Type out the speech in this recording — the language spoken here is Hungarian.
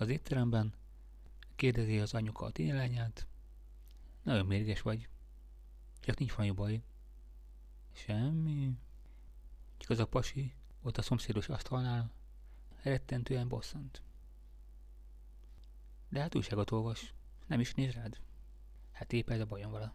Az étteremben kérdezi az anyuka a tinilányát. Nagyon mérges vagy. Csak nincs valami baj. Semmi. Csak az a pasi ott a szomszédos asztalnál rettentően bosszant. De hát újságot olvas, nem is néz rád. Hát épp ez a bajom vala.